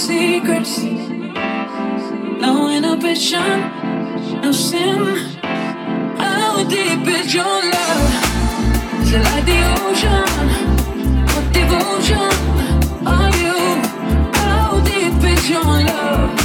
secrets. No inhibition, no sin. How deep is your love? Is it like the ocean? What devotion are you? How deep is your love?